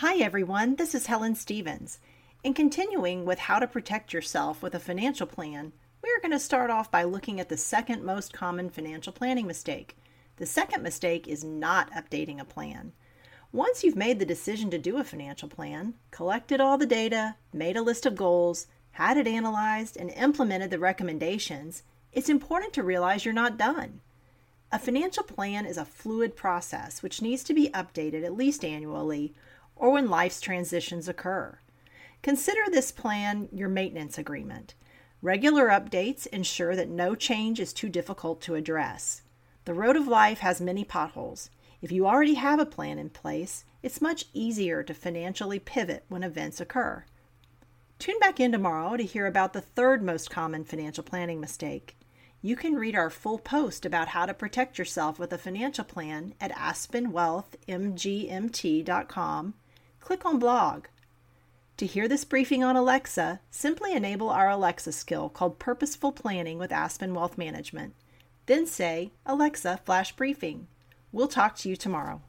Hi, everyone. This is Helen Stevens. In continuing with how to protect yourself with a financial plan, we are going to start off by looking at the second most common financial planning mistake. The second mistake is not updating a plan. Once you've made the decision to do a financial plan, collected all the data, made a list of goals, had it analyzed, and implemented the recommendations, it's important to realize you're not done. A financial plan is a fluid process which needs to be updated at least annually or when life's transitions occur. Consider this plan your maintenance agreement. Regular updates ensure that no change is too difficult to address. The road of life has many potholes. If you already have a plan in place, it's much easier to financially pivot when events occur. Tune back in tomorrow to hear about the third most common financial planning mistake. You can read our full post about how to protect yourself with a financial plan at aspenwealthmgmt.com. Click on blog. To hear this briefing on Alexa, simply enable our Alexa skill called Purposeful Planning with Aspen Wealth Management. Then say, Alexa, flash briefing. We'll talk to you tomorrow.